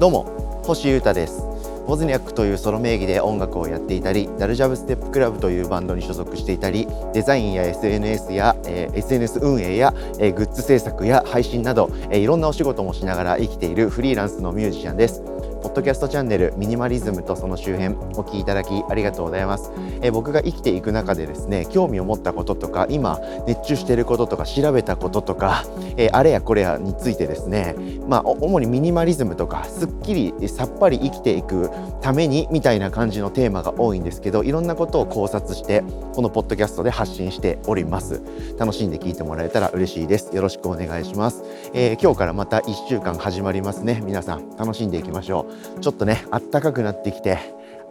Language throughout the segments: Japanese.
どうも星優太です。ボズニャックというソロ名義で音楽をやっていたりダルジャブステップクラブというバンドに所属していたりデザインや SNS や、えー、SNS 運営や、えー、グッズ制作や配信など、えー、いろんなお仕事もしながら生きているフリーランスのミュージシャンです。ポッドキャストチャンネルミニマリズムとその周辺お聞きいただきありがとうございます、え、僕が生きていく中でですね興味を持ったこととか今熱中していることとか調べたこととか、え、あれやこれやについてですねまあ主にミニマリズムとかすっきりさっぱり生きていくためにみたいな感じのテーマが多いんですけどいろんなことを考察してこのポッドキャストで発信しております。楽しんで聞いてもらえたら嬉しいです。よろしくお願いします、えー、今日からまた1週間始まりますね。皆さん楽しんでいきましょう。ちょっとねあったかくなってきて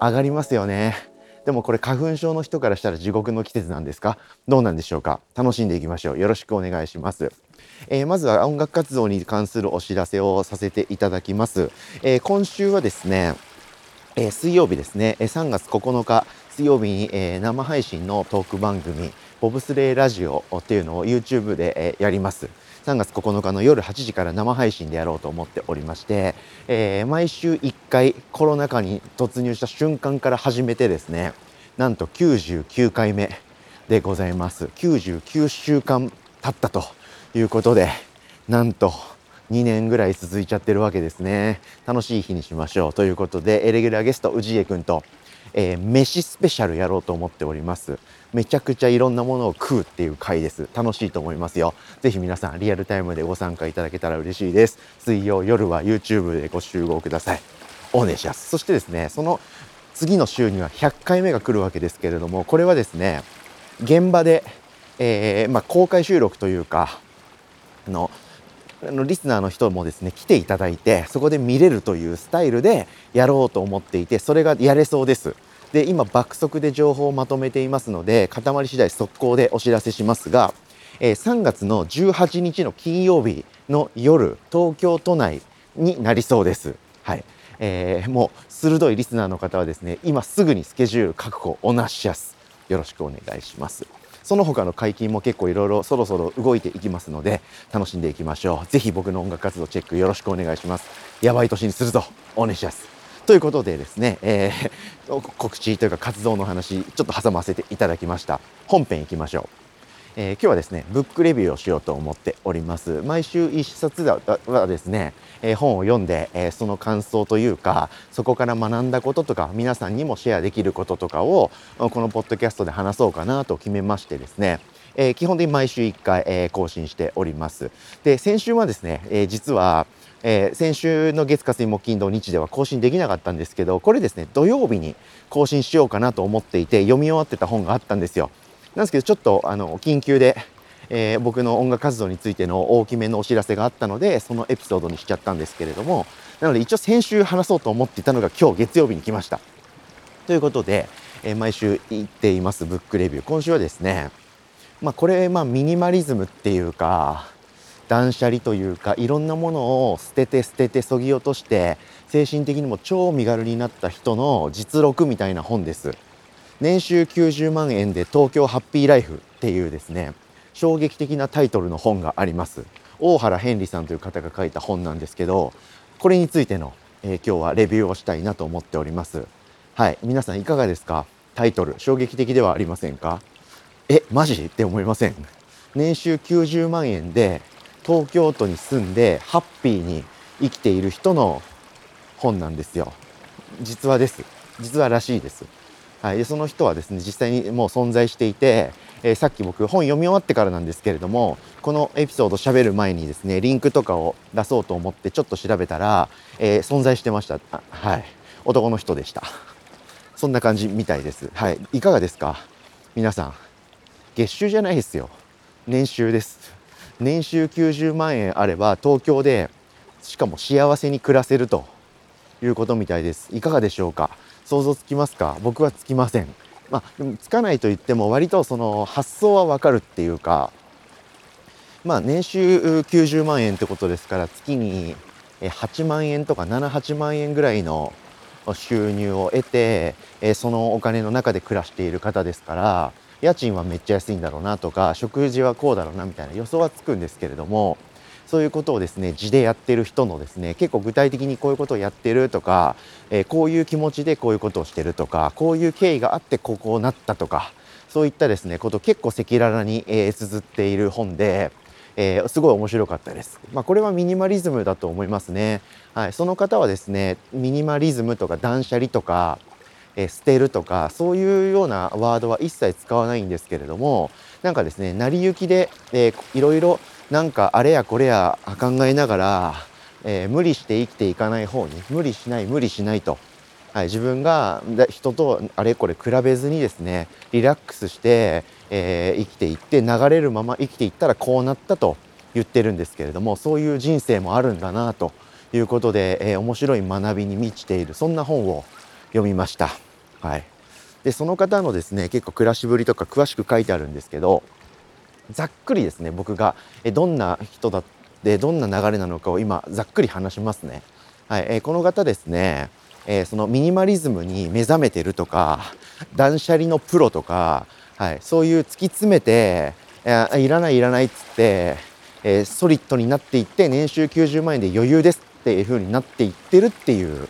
上がりますよね。でもこれ花粉症の人からしたら地獄の季節なんですか？どうなんでしょうか？楽しんでいきましょう。よろしくお願いします。えー、まずは音楽活動に関するお知らせをさせていただきます、えー、今週はですね、えー、水曜日ですね。3月9日水曜日に、え生配信のトーク番組ボブスレーラジオっていうのを YouTube で、えやります。3月9日の夜8時から生配信でやろうと思っておりまして、えー、毎週1回コロナ禍に突入した瞬間から始めてですねなんと99回目でございます。99週間経ったということでなんと2年ぐらい続いちゃってるわけですね。楽しい日にしましょう。ということでエレギュラーゲスト氏家くんとえー、飯スペシャルやろうと思っております。めちゃくちゃいろんなものを食うっていう回です。楽しいと思いますよ。ぜひ皆さんリアルタイムでご参加いただけたら嬉しいです。水曜夜は YouTube でご集合ください。お願いします。そしてですねその次の週には100回目が来るわけですけれどもこれはですね現場で、えー、まあ、公開収録というかあのあのリスナーの人もですね来ていただいてそこで見れるというスタイルでやろうと思っていてそれがやれそうです。で今爆速で情報をまとめていますので塊次第速攻でお知らせしますが、えー、3月の18日の金曜日の夜東京都内になりそうです。はい。えー、もう鋭いリスナーの方はですね今すぐにスケジュール確保おなしやす。よろしくお願いします。その他の解禁も結構いろいろそろそろ動いていきますので楽しんでいきましょう。ぜひ僕の音楽活動チェックよろしくお願いします。やばい年にするぞお願いします。ということでですね、えー、告知というか活動の話ちょっと挟ませていただきました。本編行きましょう。えー、今日はですねブックレビューをしようと思っております毎週1冊はですね、えー、本を読んで、えー、その感想というかそこから学んだこととか皆さんにもシェアできることとかをこのポッドキャストで話そうかなと決めましてですねえ、基本的に毎週1回、え、更新しております。で先週はですね、え、実は、えー、先週の月火水木金土日では更新できなかったんですけどこれですね土曜日に更新しようかなと思っていて読み終わってた本があったんですよ。なんですけどちょっとあの緊急で、えー、僕の音楽活動についての大きめのお知らせがあったのでそのエピソードにしちゃったんですけれどもなので一応先週話そうと思っていたのが今日月曜日に来ました。ということで、えー、毎週行っていますブックレビュー今週はですねまあこれまあミニマリズムっていうか断捨離というかいろんなものを捨てて捨ててそぎ落として精神的にも超身軽になった人の実録みたいな本です。年収90万円で東京ハッピーライフっていうですね衝撃的なタイトルの本があります。大原ヘンリさんという方が書いた本なんですけどこれについての、えー、今日はレビューをしたいなと思っております。はい。皆さんいかがですか？タイトル。衝撃的ではありませんか？えマジ？って思いません？年収90万円で東京都に住んでハッピーに生きている人の本なんですよ。実話です。実話らしいです。はい、でその人はですね実際にもう存在していて、えー、さっき僕本読み終わってからなんですけれどもこのエピソード喋る前にですねリンクとかを出そうと思ってちょっと調べたら、えー、存在してました。はい。男の人でした。そんな感じみたいです。はい。いかがですか？皆さん。月収じゃないですよ。年収です。年収90万円あれば東京でしかも幸せに暮らせるということみたいです。いかがでしょうか？想像つきますか？僕はつきません。まあ、つかないと言っても割とその発想はわかるっていうか、まあ、年収90万円ってことですから月に8万円とか78万円ぐらいの収入を得てそのお金の中で暮らしている方ですから家賃はめっちゃ安いんだろうなとか食事はこうだろうなみたいな予想はつくんですけれどもそういうことをですね字でやってる人のですね結構具体的にこういうことをやってるとか、えー、こういう気持ちでこういうことをしてるとかこういう経緯があってここうなったとかそういったですねこと結構赤裸々に、えー、綴っている本で、えー、すごい面白かったです。まあ、これはミニマリズムだと思いますね。はい、その方はですねミニマリズムとか断捨離とか、え捨てるとかそういうようなワードは一切使わないんですけれどもなんかですね成り行きで、えー、いろいろなんかあれやこれや考えながら、えー、無理して生きていかない方に無理しない無理しないと、はい、自分が人とあれこれ比べずにですねリラックスして、えー、生きていって流れるまま生きていったらこうなったと言ってるんですけれどもそういう人生もあるんだなということで、えー、面白い学びに満ちているそんな本を読みました。はい、でその方のですね結構暮らしぶりとか詳しく書いてあるんですけどざっくりですね僕がどんな人だってどんな流れなのかを今ざっくり話しますね。はいえ、この方ですね、え、そのミニマリズムに目覚めてるとか断捨離のプロとか、はい、そういう突き詰めて、え、いらないいらないっつって、え、ソリッドになっていって年収90万円で余裕ですっていう風になっていってるっていう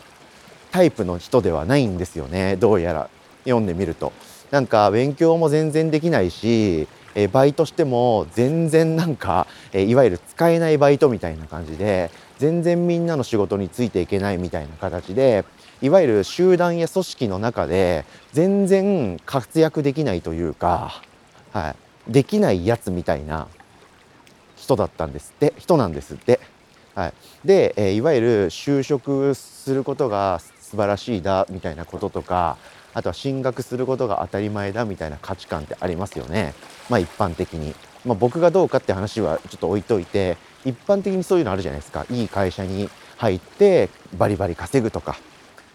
タイプの人ではないんですよねどうやら読んでみると。なんか勉強も全然できないしえバイトしても全然なんか、えいわゆる使えないバイトみたいな感じで全然みんなの仕事についていけないみたいな形でいわゆる集団や組織の中で全然活躍できないというか、はい、できないやつみたいな人だったんですって人なんですって。はい、で、えいわゆる就職することが素晴らしいだみたいなこととかあとは進学することが当たり前だみたいな価値観ってありますよね。まあ一般的に。まあ僕がどうかって話はちょっと置いといて、一般的にそういうのあるじゃないですか。いい会社に入ってバリバリ稼ぐとか、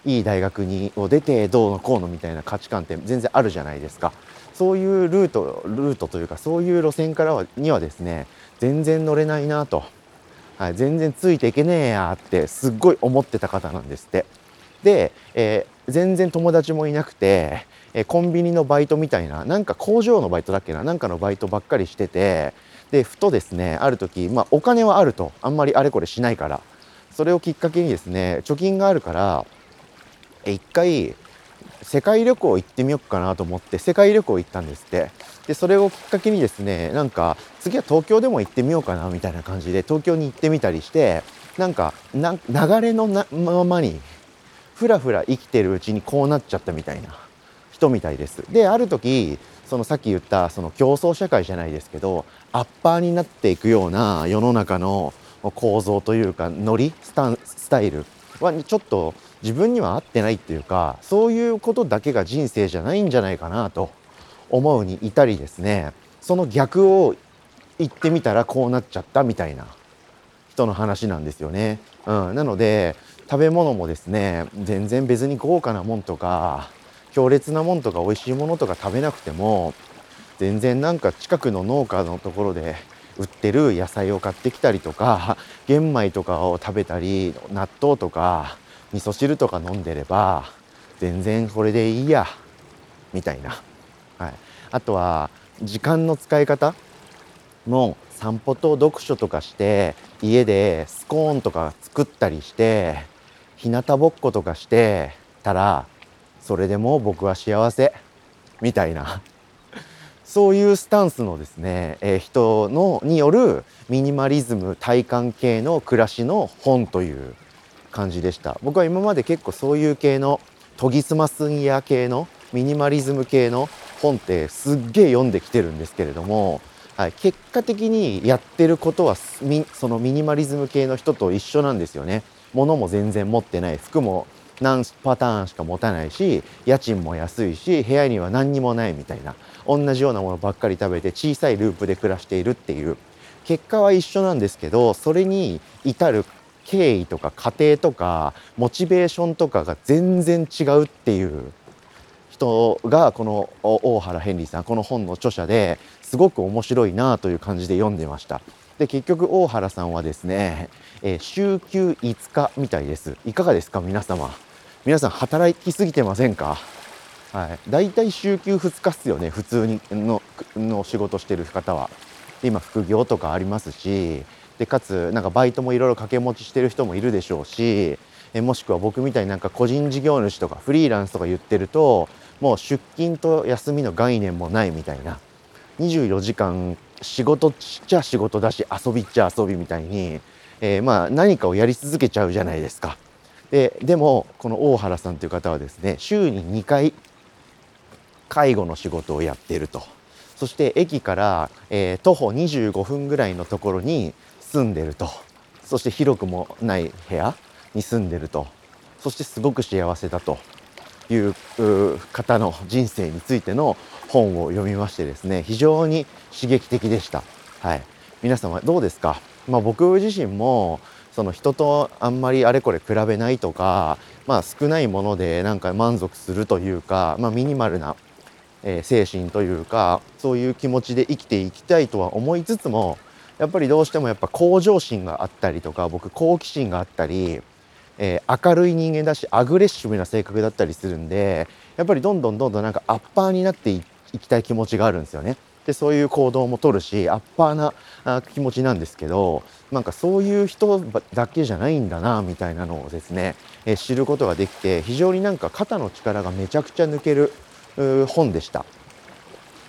いい大学にを出てどうのこうのみたいな価値観って全然あるじゃないですか。そういうルート、ルートというかそういう路線からはにはですね、全然乗れないなと。はい、全然ついていけねえやってすっごい思ってた方なんですって。で、え、全然友達もいなくて、え、コンビニのバイトみたいななんか工場のバイトだっけななんかのバイトばっかりしててでふとですねある時、まあ、お金はあると。あんまりあれこれしないから。それをきっかけにですね貯金があるからえ一回世界旅行行ってみようかなと思って世界旅行行ったんですって。でそれをきっかけにですねなんか次は東京でも行ってみようかなみたいな感じで東京に行ってみたりしてなんか流れのままにふらふら生きてるうちにこうなっちゃったみたいな人みたいです。である時そのさっき言ったその競争社会じゃないですけどアッパーになっていくような世の中の構造というかノリスタンスタイルはちょっと自分には合ってないっていうかそういうことだけが人生じゃないんじゃないかなと思うに至りですねその逆を言ってみたらこうなっちゃったみたいな人の話なんですよね。うん、なので食べ物もですね全然別に豪華なもんとか強烈なもんとか美味しいものとか食べなくても全然なんか近くの農家のところで売ってる野菜を買ってきたりとか玄米とかを食べたり納豆とか味噌汁とか飲んでれば全然これでいいやみたいな、はい、あとは時間の使い方？も散歩と読書とかして家でスコーンとか作ったりして日向ぼっことかしてたらそれでも僕は幸せみたいなそういうスタンスのですね、えー、人のによるミニマリズム体感系の暮らしの本という感じでした僕は今まで結構そういう系の研ぎ澄ますんや系のミニマリズム系の本ってすっげえ読んできてるんですけれども、はい、結果的にやってることはそのミニマリズム系の人と一緒なんですよね。物も全然持ってない服も何パターンしか持たないし家賃も安いし部屋には何にもないみたいな同じようなものばっかり食べて小さいループで暮らしているっていう結果は一緒なんですけどそれに至る経緯とか過程とかモチベーションとかが全然違うっていう人がこの大原ヘンリーさんこの本の著者ですごく面白いなという感じで読んでました。で結局大原さんはですね、えー、週休5日みたいです。いかがですか皆様？皆さん働きすぎてませんか？はい、だいたい週休2日っすよね普通にのの仕事してる方は。今副業とかありますしでかつなんかバイトもいろいろ掛け持ちしてる人もいるでしょうしえもしくは僕みたいになんか個人事業主とかフリーランスとか言ってるともう出勤と休みの概念もないみたいな。24時間仕事っちゃ仕事だし遊びっちゃ遊びみたいに、えー、まあ何かをやり続けちゃうじゃないですか。ででもこの大原さんという方はですね週に2回介護の仕事をやっていると。そして駅から、えー、徒歩25分ぐらいのところに住んでると。そして広くもない部屋に住んでると。そしてすごく幸せだという方の人生についての本を読みましてですね非常に刺激的でした。はい、皆様どうですか、まあ、僕自身もその人とあんまりあれこれ比べないとか、まあ、少ないものでなんか満足するというか、まあ、ミニマルな、え精神というかそういう気持ちで生きていきたいとは思いつつもやっぱりどうしてもやっぱ向上心があったりとか僕好奇心があったりえー、明るい人間だしアグレッシブな性格だったりするんでやっぱりどんどんどんどんなんかアッパーになっていっ行きたい気持ちがあるんですよね。でそういう行動もとるしアッパーな気持ちなんですけどなんかそういう人だけじゃないんだなみたいなのをですね、え、知ることができて非常になんか肩の力がめちゃくちゃ抜ける本でした。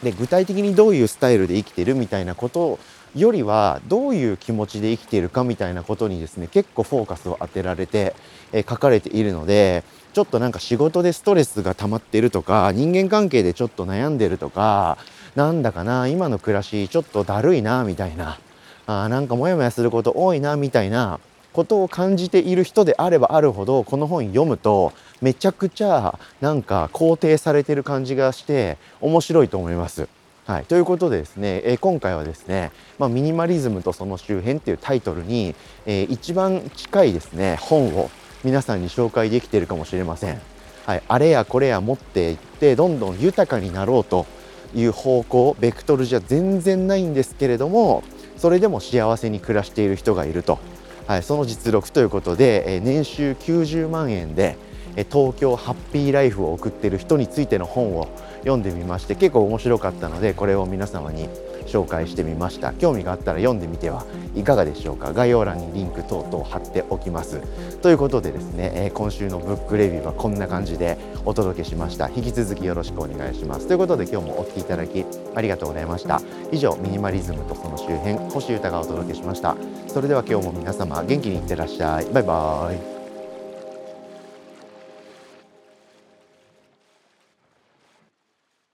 で具体的にどういうスタイルで生きてるみたいなことをよりはどういう気持ちで生きているかみたいなことにですね結構フォーカスを当てられて、え、書かれているのでちょっとなんか仕事でストレスが溜まってるとか人間関係でちょっと悩んでるとかなんだかな今の暮らしちょっとだるいなみたいなあなんかモヤモヤすること多いなみたいなことを感じている人であればあるほどこの本読むとめちゃくちゃなんか肯定されてる感じがして面白いと思います。はい、ということでですね、えー、今回はですね、まあ、ミニマリズムとその周辺っていうタイトルに、えー、一番近いですね本を皆さんに紹介できてるかもしれません。はい、あれやこれや持っていってどんどん豊かになろうという方向ベクトルじゃ全然ないんですけれどもそれでも幸せに暮らしている人がいると、はい、その実力ということで、年収90万円で東京ハッピーライフを送っている人についての本を読んでみまして結構面白かったのでこれを皆様に紹介してみました。興味があったら読んでみてはいかがでしょうか。概要欄にリンク等々貼っておきます。ということでですね、え今週のブックレビューはこんな感じでお届けしました。引き続きよろしくお願いします。ということで今日もお聴きいただきありがとうございました。以上ミニマリズムとその周辺星歌がお届けしました。それでは今日も皆様元気にいってらっしゃい。バイバーイ。